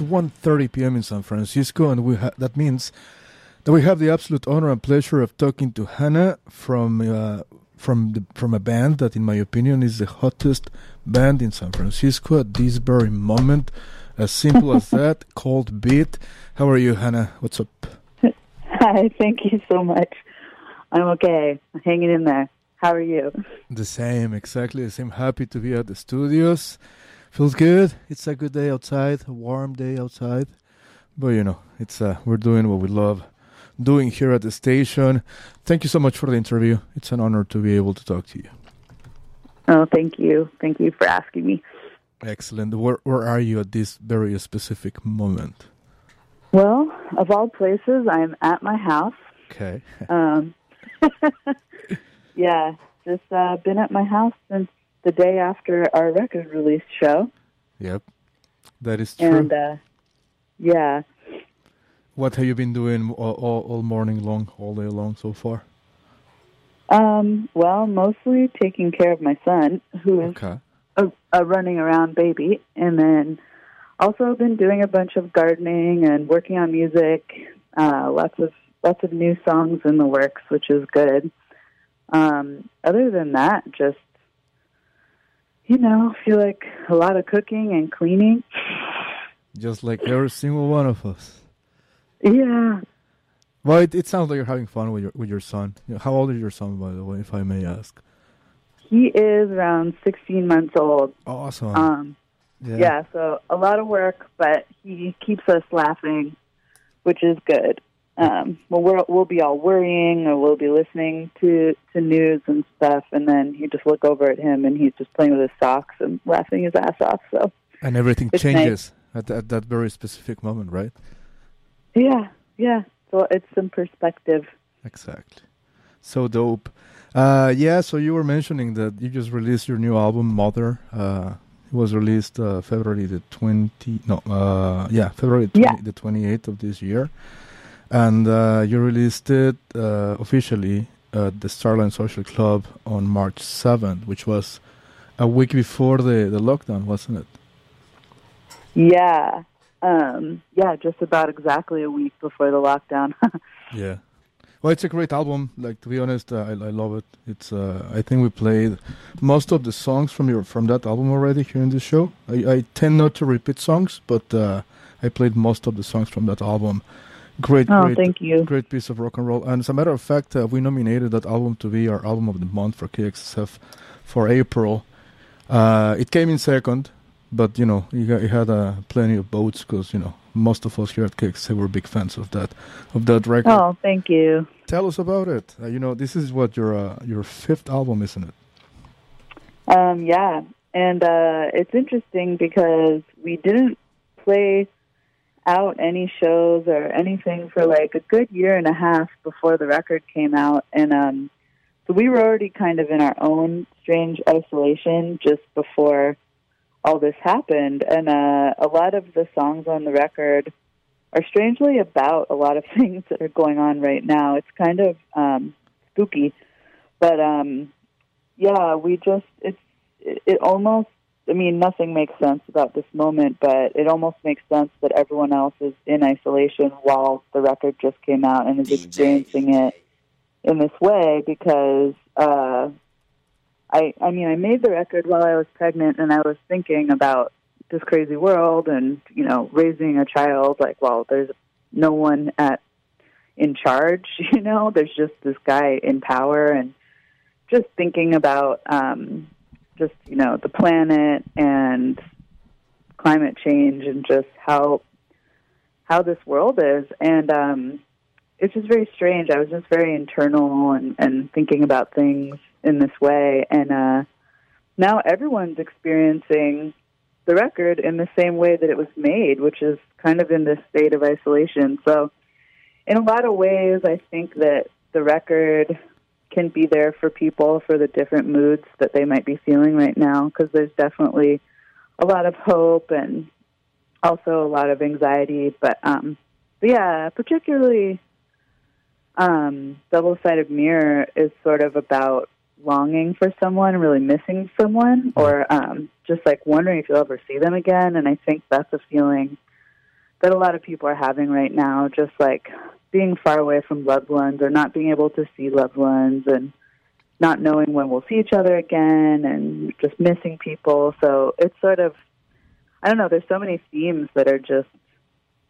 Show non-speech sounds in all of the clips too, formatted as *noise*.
It's 1.30 p.m. in San Francisco, and we ha- that means that we have the absolute honor and pleasure of talking to Hannah from uh, from the, from a band that, in my opinion, is the hottest band in San Francisco at this very moment. As simple as *laughs* that, called Beat. How are you, Hannah? What's up? Hi, thank you so much. I'm okay. I'm hanging in there. How are you? The same, exactly the same. Happy to be at the studios. Feels good. It's a good day outside, a warm day outside. But you know, it's uh, we're doing what we love doing here at the station. Thank you so much for the interview. It's an honor to be able to talk to you. Oh, thank you. Thank you for asking me. Excellent. Where where are you at this very specific moment? Well, of all places, I'm at my house. Okay. *laughs* Um, *laughs* yeah, just uh, been at my house since the day after our record release show. Yep, that is true. And uh, yeah, what have you been doing all, all, all morning long, all day long so far? Um, well, mostly taking care of my son, who is Okay. a, a running around baby, and then also been doing a bunch of gardening and working on music. Uh, lots of lots of new songs in the works, which is good. Um, other than that, just you know, feel like a lot of cooking and cleaning. Just like every single one of us. Yeah, Well, it, it sounds like you're having fun with your with your son. How old is your son, by the way, if I may ask? he is around 16 months old. Awesome. Um, yeah. so a lot of work, but he keeps us laughing, which is good. Um, well, we're, we'll be all worrying, or we'll be listening to to news and stuff, and then you just look over at him, and he's just playing with his socks and laughing his ass off. So, And everything It's changes at, at that very specific moment, right? yeah, yeah. So it's some perspective. Exactly. So dope. Uh, yeah, so you were mentioning that you just released your new album, Mother. Uh, it was released uh, February the 20, no, uh, yeah, February 20, Yeah. the 28th of this year. And uh, you released it uh, officially at the Starline Social Club on March 7th, which was a week before the, the lockdown, wasn't it? Yeah, um, yeah. Just about exactly a week before the lockdown. *laughs* Yeah. Well, it's a great album. Like to be honest, uh, I, I love it. It's uh, I think we played most of the songs from your from that album already here in the show. I, I tend not to repeat songs, but uh, I played most of the songs from that album. Great, oh, great, thank you. great piece of rock and roll. And as a matter of fact, uh, we nominated that album to be our album of the month for KXSF for April. Uh, it came in second, but you know, got- it had uh, plenty of votes because you know most of us here at KXSF were big fans of that of that record. Oh, thank you. Tell us about it. Uh, you know, this is what your uh, your fifth album, isn't it? Um, yeah, and uh, it's interesting because we didn't play out any shows or anything for like a good year and a half before the record came out, and um, so we were already kind of in our own strange isolation just before all this happened, and uh, a lot of the songs on the record are strangely about a lot of *laughs* things that are going on right now. It's kind of um, spooky, but um, yeah, we just it's it, it almost. I mean, nothing makes sense about this moment, but it almost makes sense that everyone else is in isolation while the record just came out and is experiencing it in this way because uh, I I mean I made the record while I was pregnant and I was thinking about this crazy world and you know raising a child like well there's no one at in charge *laughs* you know? There's just this guy in power and just thinking about um just you know the planet and climate change and just how how this world is. And um it's just very strange. I was just very internal and and thinking about things in this way. And uh now everyone's experiencing the record in the same way that it was made which is kind of in this state of isolation. So in a lot of ways i think that the record can be there for people for the different moods that they might be feeling right now because there's definitely a lot of hope and also a lot of anxiety. But um but yeah particularly um double sided mirror is sort of about longing for someone really missing someone or um just like wondering if you'll ever see them again. And i think that's a feeling that a lot of people are having right now, just like being far away from loved ones or not being able to see loved ones and not knowing when we'll see each other again and just missing people. So it's sort of, I don't know, there's so many themes that are just,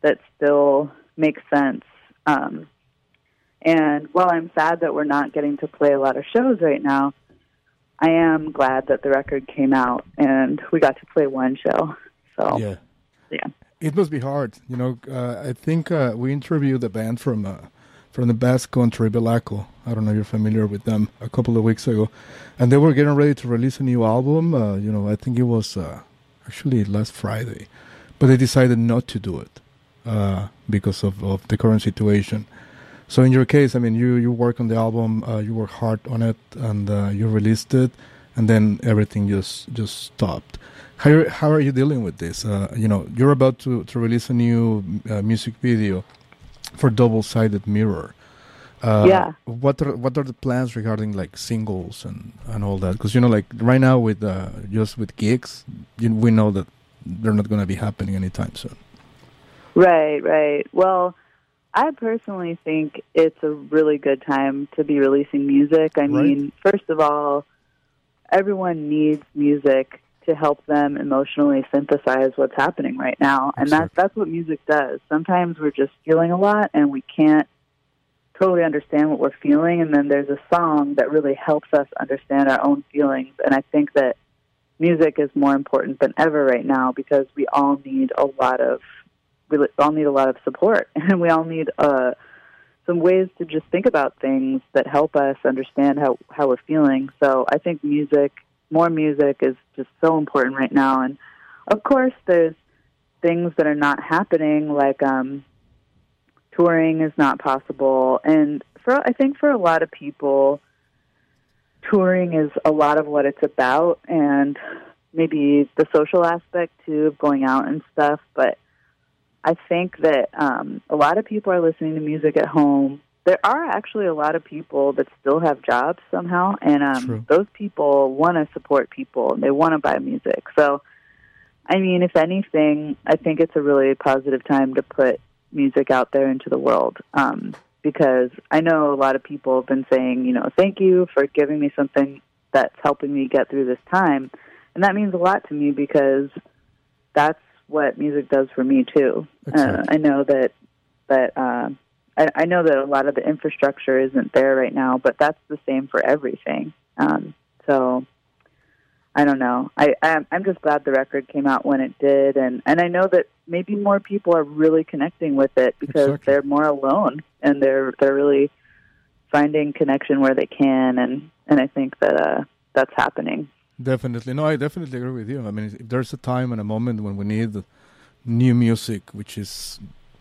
that still make sense. Um, and while I'm sad that we're not getting to play a lot of shows right now, I am glad that the record came out and we got to play one show. So, yeah. Yeah. It must be hard. You know, uh, I think uh, we interviewed a band from uh, from the Basque country, Belako. I don't know if you're familiar with them a couple of weeks ago. And they were getting ready to release a new album. Uh, you know, I think it was uh, actually last Friday. But they decided not to do it uh, because of, of the current situation. So in your case, I mean, you, you work on the album, you work hard on it, and you released it, and then everything just just stopped. How are, how are you dealing with this? Uh, you know, you're about to, to release a new uh, music video for Double Sided Mirror. Uh, Yeah. What are what are the plans regarding like singles and, and all that? Because you know, like right now with uh, just with gigs, you, we know that they're not going to be happening anytime soon. Right, right. Well, I personally think it's a really good time to be releasing music. I Right. mean, first of all, everyone needs music to help them emotionally synthesize what's happening right now, and that's that's what music does. Sometimes we're just feeling a lot and we can't totally understand what we're feeling, and then there's a song that really helps us understand our own feelings. And I think that music is more important than ever right now because we all need a lot of we all need a lot of support, *laughs* and we all need uh, some ways to just think about things that help us understand how how we're feeling. So I think music, more music, is just so important right now. And of course, there's things that are not happening, like um, touring is not possible, and for I think for a lot of people, touring is a lot of what it's about, and maybe the social aspect too of going out and stuff, but I think that um, a lot of people are listening to music at home. There are actually a lot of people that still have jobs somehow, and um, those people want to support people and they want to buy music. So, I mean, if anything, I think it's a really positive time to put music out there into the world um, because I know a lot of people have been saying, you know, thank you for giving me something that's helping me get through this time, and that means a lot to me because that's what music does for me too. Uh, I know that that uh, I, I know that a lot of the infrastructure isn't there right now, but that's the same for everything. Um, so I don't know. I I'm, I'm just glad the record came out when it did, and and I know that maybe more people are really connecting with it because Exactly. they're more alone and they're they're really finding connection where they can, and and I think that uh, that's happening. Definitely. No, I definitely agree with you. I mean, if there's a time and a moment when we need new music, which is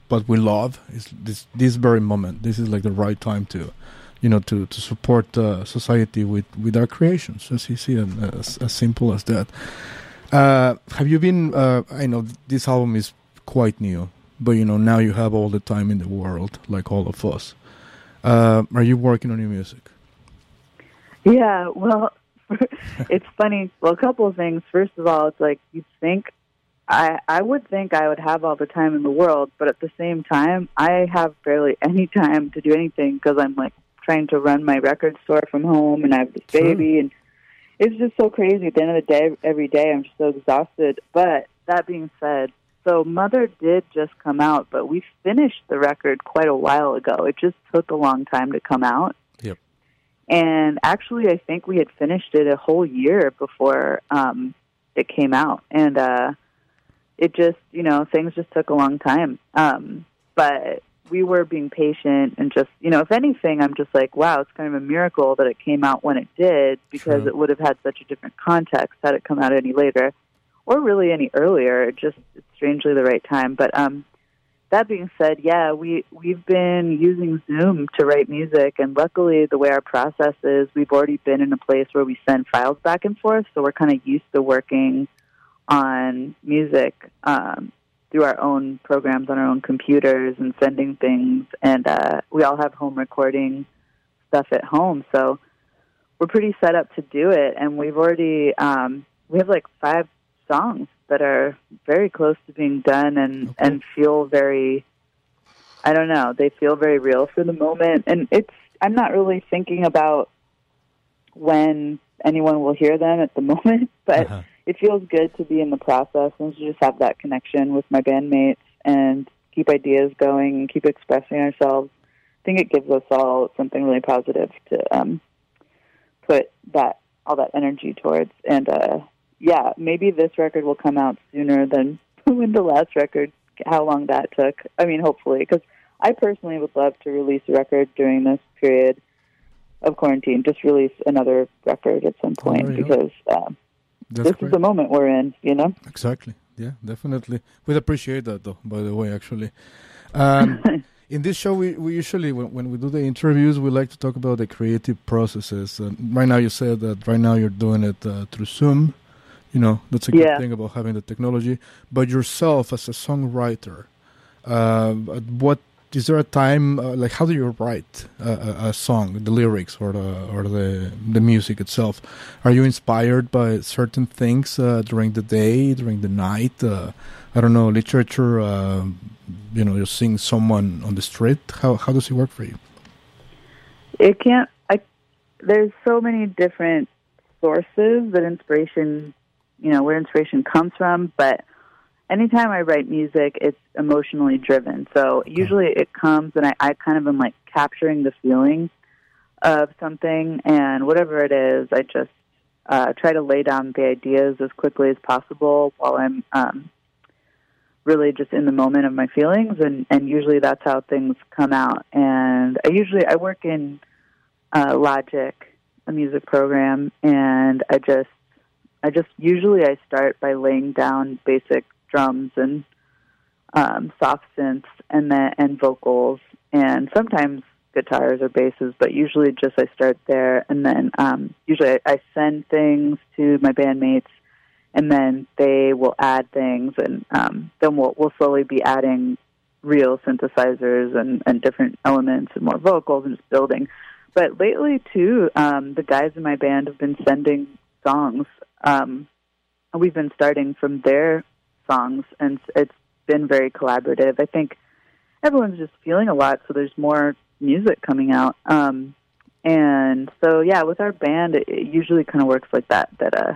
what we love, is this this very moment. This is like the right time to, you know, to to support uh, society with with our creations. As you see, and as, as simple as that. Uh, have you been? Uh, I know this album is quite new, but you know now you have all the time in the world, like all of us. Uh, are you working on new music? Yeah, well, *laughs* it's funny. Well, a couple of things. First of all, it's like you think I I would think I would have all the time in the world, but at the same time, I have barely *laughs* any time to do anything because I'm like trying to run my record store from home, and I have this Sure. baby, and it's just so crazy. At the end of the day, every day, I'm just so exhausted. But that being said, so Mother did just come out, but we finished the record quite a while ago. It just took a long time to come out. Yep. And actually, I think we had finished it a whole year before um, it came out, and uh, it just, you know, things just took a long time. Um, but we were being patient and just, you know, if anything, I'm just like, wow, it's kind of a miracle that it came out when it did because True. it would have had such a different context had it come out any later or really any earlier. It just it's strangely the right time. But um, that being said, yeah, we we've been using Zoom to write music, and luckily, the way our process is, we've already been in a place where we send files back and forth, so we're kind of used to working on music um, through our own programs on our own computers and sending things, and uh, we all have home recording stuff at home, so we're pretty set up to do it, and we've already um, we have like five songs that are very close to being done and Okay. and feel very I don't know, they feel very real for the moment and it's I'm not really thinking about when anyone will hear them at the *laughs* moment, but Uh-huh. It feels good to be in the process and to just have that connection with my bandmates and keep ideas going and keep expressing ourselves. I think it gives us all something really positive to um, put that all that energy towards. And uh, yeah, maybe this record will come out sooner than *laughs* when the last record. How long that took? I mean, hopefully, because I personally would love to release a record during this period of quarantine. Just release another record at some point go. because uh, That's this great. is the moment we're in. You know. Exactly. Yeah, definitely. We'd appreciate that, though. By the way, actually, um, *laughs* in this show, we, we usually when, when we do the interviews, we like to talk about the creative processes. And right now, you said that right now you're doing it uh, through Zoom. You know, that's a good Yeah. thing about having the technology. But yourself, as a songwriter, uh, what is there a time uh, like how do you write a, a, song, the lyrics or the or the the music itself? Are you inspired by certain things uh, during the day, during the night? Uh, I don't know, literature. Uh, you know, you're seeing someone on the street. How how does it work for you? it can't I there's so many different sources that inspiration you know where inspiration comes from but anytime i write music it's emotionally driven. So usually it comes and i, I kind of am like capturing the feeling of something and whatever it is i just uh, try to lay down the ideas as quickly as possible while i'm um, really just in the moment of my feelings and and usually that's how things come out. And i usually i work in uh, Logic, a music program, and I just, I just usually I start by laying down basic drums and um, soft synths and then and vocals, and sometimes guitars or basses, but usually just I start there, and then um, usually I, I send things to my bandmates, and then they will add things, and um, then we'll we'll slowly be adding real synthesizers and, and different elements and more vocals and just building. But lately, too, um, the guys in my band have been sending songs. Um, we've been starting from their songs, and it's been very collaborative. I think everyone's just feeling a lot, so there's more music coming out. Um, and so, yeah, with our band, it, it usually kind of works like that. That uh,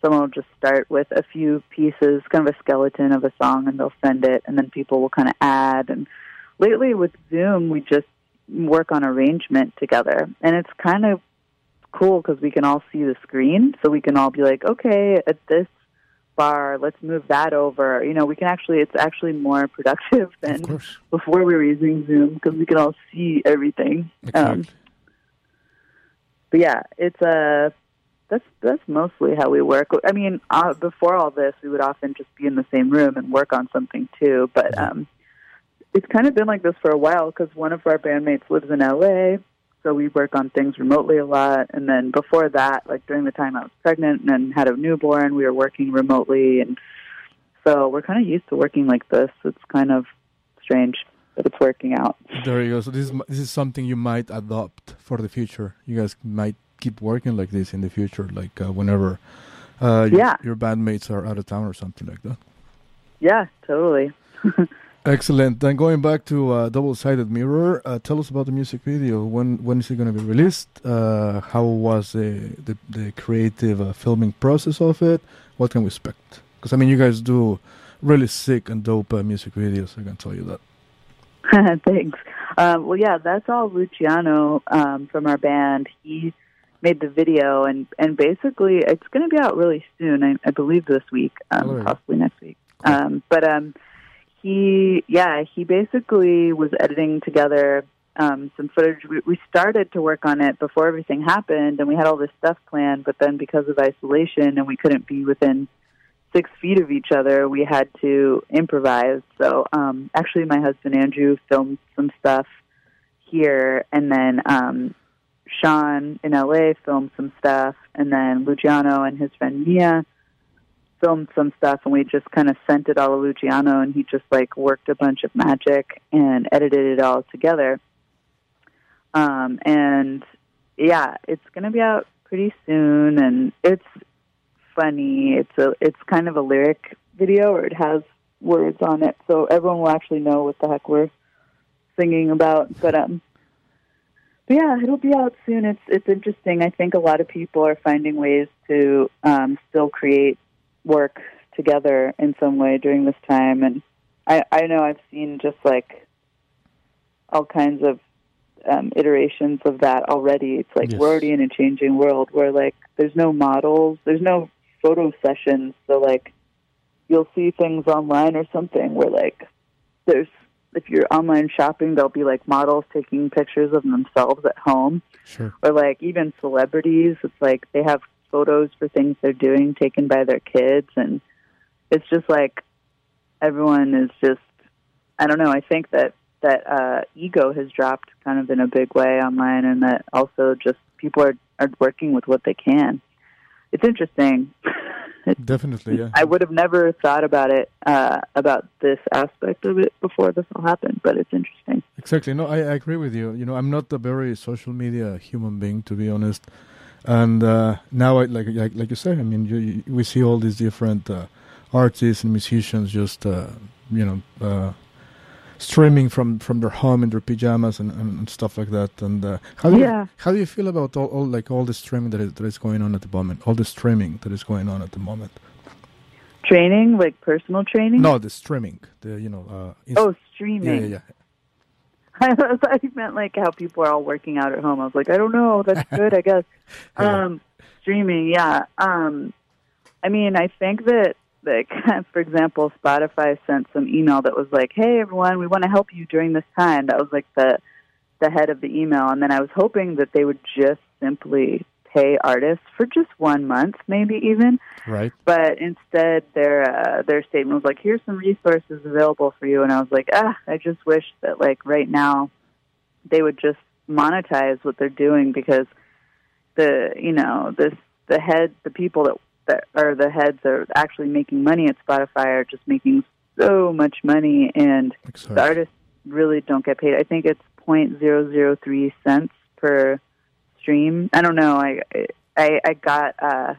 someone will just start with a few pieces, kind of a skeleton of a song, and they'll send it, and then people will kind of add. And lately, with Zoom, we just work on arrangement together, and it's kind of cool because we can all see the screen, so we can all be like, okay, at this bar, let's move that over. You know, we can actually, it's actually more productive than before we were using Zoom because we can all see everything. Um, but yeah, it's a. That's that's mostly how we work. I mean, uh, before all this, we would often just be in the same room and work on something too. But um, it's kind of been like this for a while because one of our bandmates lives in LA, so we work on things remotely a lot. And then before that, like during the time I was pregnant and had a newborn, we were working remotely, and so we're kind of used to working like this. It's kind of strange, but it's working out. There you go. So this is this is something you might adopt for the future. You guys might keep working like this in the future, like uh, whenever uh, your, Yeah. your bandmates are out of town or something like that. Yeah, totally. *laughs* Excellent. Then going back to uh, Double Sided Mirror, uh, tell us about the music video. When when is it going to be released? Uh, how was the the, the creative uh, filming process of it? What can we expect? Because I mean, you guys do really sick and dope uh, music videos. I can tell you that. *laughs* Thanks. Um, well, yeah, that's all Luciano um, from our band. He made the video, and and basically, it's going to be out really soon. I, I believe this week, um, right. possibly next week. Cool. Um, but um, he, yeah, he basically was editing together um, some footage. We, we started to work on it before everything happened, and we had all this stuff planned. But then, because of isolation, and we couldn't be within six feet of each other, we had to improvise. So, um, actually, my husband Andrew filmed some stuff here, and then um, Sean in LA filmed some stuff, and then Luciano and his friend Mia filmed some stuff, and we just kind of sent it all to Luciano, and he just like worked a bunch of magic and edited it all together. Um, and yeah, it's going to be out pretty soon, and it's funny. It's a it's kind of a lyric video, or it has words on it, so everyone will actually know what the heck we're singing about. But um, but yeah, it'll be out soon. It's it's interesting. I think a lot of people are finding ways to um, still create work together in some way during this time, and I I know I've seen just like all kinds of um, iterations of that already. It's like Yes. we're already in a changing world where like there's no models, there's no photo sessions, so like you'll see things online or something where like there's if you're online shopping, there'll be like models taking pictures of themselves at home, Sure. or like even celebrities. It's like they have photos for things they're doing taken by their kids, and it's just like everyone is just. I don't know. I think that that uh, ego has dropped kind of in a big way online, and that also just people are are working with what they can. It's interesting. *laughs* Definitely, yeah. I would have never thought about it uh, about this aspect of it before this all happened, but it's interesting. Exactly. No, I, I agree with you. You know, I'm not a very social media human being, to be honest. And uh, now, I, like, like like you say, I mean, you, you, we see all these different uh, artists and musicians just, uh, you know, uh, streaming from, from their home in their pajamas and, and, stuff like that. And uh, how do Yeah. you, how do you feel about all, all like all the streaming that is, that is going on at the moment? All the streaming that is going on at the moment. Training, like personal training. No, the streaming. The you know. Uh, inst- Oh, yeah, streaming. yeah, yeah. *laughs* I thought you meant like how people are all working out at home. I was like, I don't know. That's *laughs* good, I guess. *laughs* Yeah. Um, streaming, yeah. Um, I mean, I think that, like, for example, Spotify sent some email that was like, "Hey, everyone, we want to help you during this time." That was like the the head of the email, and then I was hoping that they would just simply pay artists for just one month, maybe even. Right. But instead, their uh, their statement was like, "Here's some resources available for you," and I was like, "Ah, I just wish that like right now they would just monetize what they're doing because the you know this the head the people that that are the heads that are actually making money at Spotify are just making so much money and the artists really don't get paid. I think it's point zero zero three cents per stream. I don't know. I I, I got uh,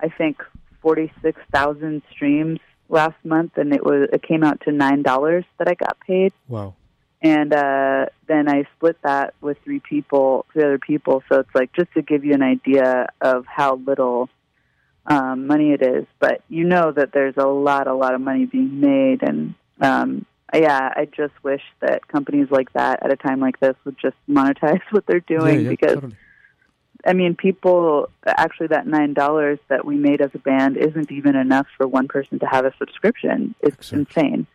I think forty six thousand streams last month, and it was it came out to nine dollars that I got paid, Wow. and uh, then I split that with three people, three other people. So it's like just to give you an idea of how little um, money it is. But you know that there's a lot, a lot of money being made, and um, yeah, I just wish that companies like that at a time like this would just monetize *laughs* what they're doing yeah, yeah, because totally. I mean, people actually that nine dollars that we made as a band isn't even enough for one person to have a subscription. It's Exactly. insane.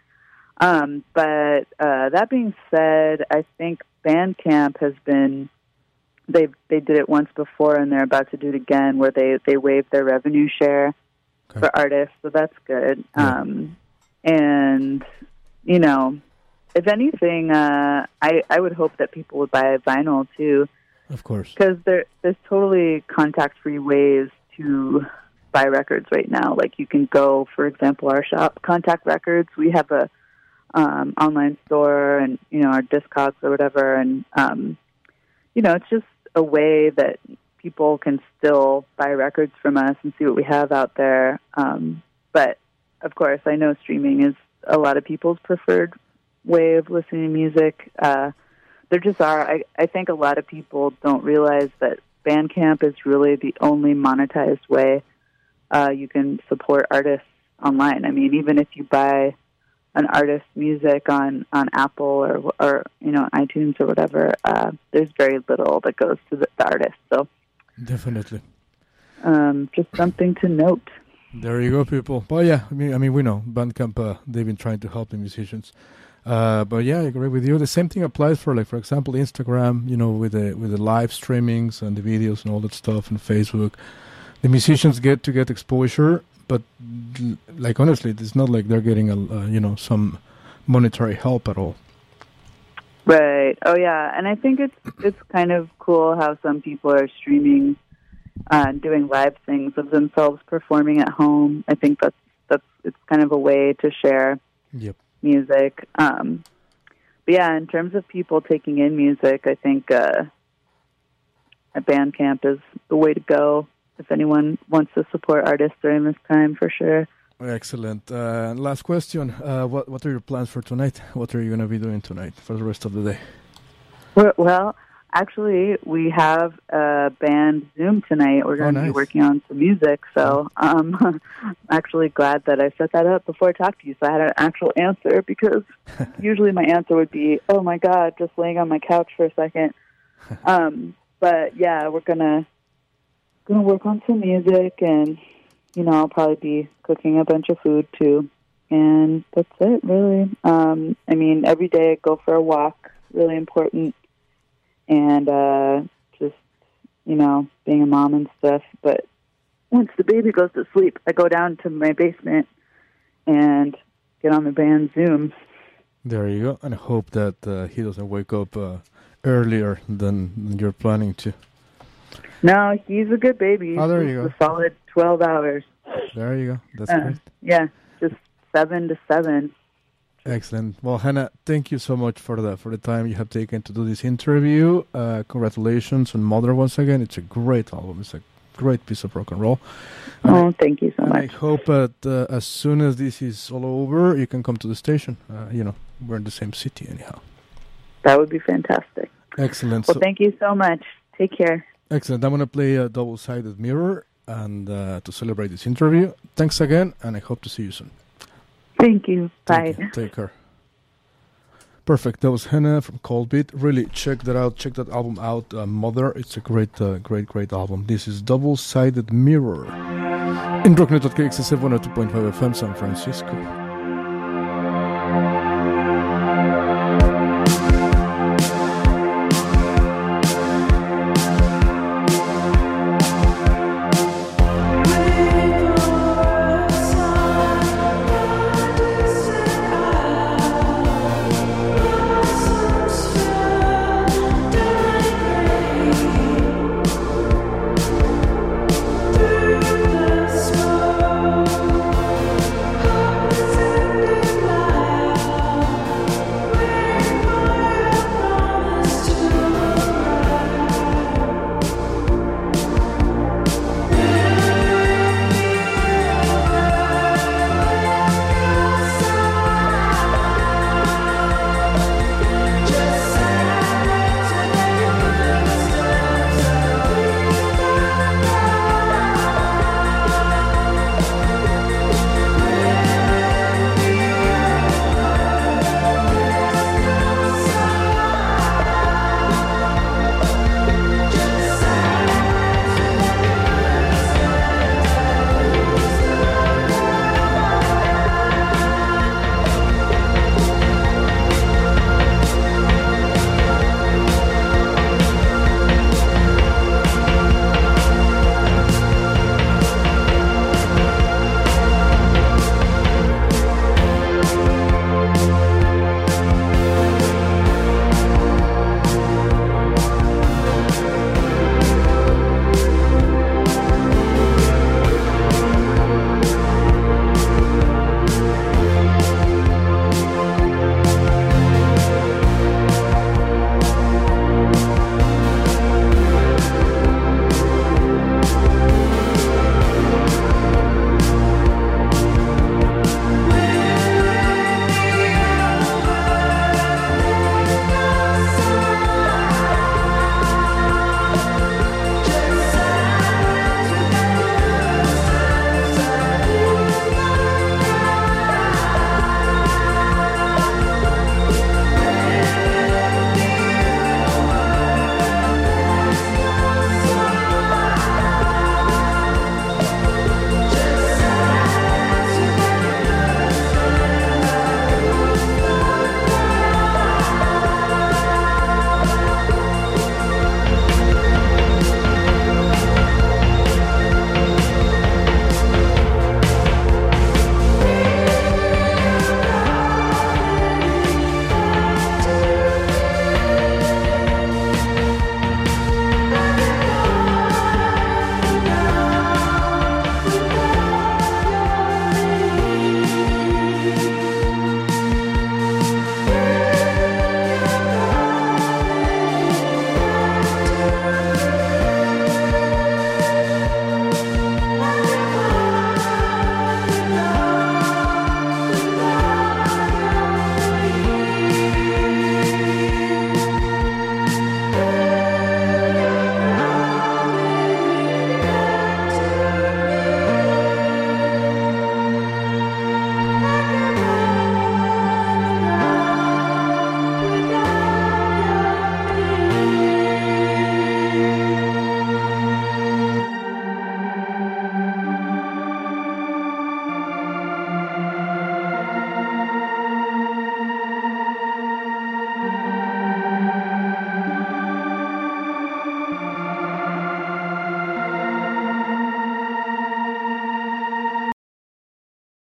Um, but uh, that being said, I think Bandcamp has been they they did it once before and they're about to do it again where they they waive their revenue share Okay. for artists, so that's good. Yeah. Um, and you know, if anything, uh, I I would hope that people would buy vinyl too Of course. because there there's totally contact free ways to buy records right now. Like you can go, for example, our shop, Contact Records. We have a um, online store, and you know our Discogs or whatever, and um, you know it's just a way that people can still buy records from us and see what we have out there. Um, but of course, I know streaming is a lot of people's preferred way of listening to music. Uh, there just are. I, I think a lot of people don't realize that Bandcamp is really the only monetized way uh, you can support artists online. I mean, even if you buy an artist's music on on Apple or or you know iTunes or whatever, uh, there's very little that goes to the, the artist. So Definitely. um, just something to note. There you go, people. But yeah, I mean, I mean, we know Bandcamp. Uh, they've been trying to help the musicians. Uh, but yeah, I agree with you. The same thing applies for, like, for example, Instagram. You know, with the with the live streamings and the videos and all that stuff, and Facebook. The musicians get to get exposure, but like honestly, it's not like they're getting a uh, you know some monetary help at all. Right. Oh yeah, and I think it's it's kind of cool how some people are streaming, uh, doing live things of themselves performing at home. I think that's that's it's kind of a way to share Yep. music. Um, but yeah, in terms of people taking in music, I think uh, a Bandcamp is the way to go. if anyone wants to support artists during this time, for sure. Excellent. Uh, last question: uh, What What are your plans for tonight? What are you going to be doing tonight for the rest of the day? Well, actually, we have a band Zoom tonight. We're going to Oh, nice. be working on some music, so um, *laughs* I'm actually glad that I set that up before I talked to you, so I had an actual answer. Because *laughs* usually my answer would be, "Oh my God, just laying on my couch for a second. *laughs* Um, but yeah, we're gonna gonna work on some music, and you know, I'll probably be cooking a bunch of food too. And that's it, really. Um, I mean, every day I go for a walk, really important, and uh, just you know, being a mom and stuff. But once the baby goes to sleep, I go down to my basement and get on the band Zoom. There you go. And I hope that uh, he doesn't wake up uh, earlier than, you're planning to. No, he's a good baby. Oh, there you go. A solid twelve hours. There you go. That's Uh, great. Yeah, just seven to seven. Excellent. Well, Hannah, thank you so much for the for the time you have taken to do this interview. Uh, congratulations on Mother once again. It's a great album. It's a great piece of rock and roll. I- Oh, thank you so much. I hope that uh, as soon as this is all over, you can come to the station. Uh, you know, we're in the same city anyhow. That would be fantastic. Excellent. Well, So, thank you so much. Take care. excellent. I'm going to play a double-sided mirror and uh, to celebrate this interview. Thanks again, and I hope to see you soon. Thank you. Bye. Take, care. Take care. Perfect. That was Hannah from Cold Beat. Really, check that out. Check that album out. Uh, Mother. It's a great, uh, great, great album. This is Double Sided Mirror. In Rocknet.kxsf 102.5 FM San Francisco.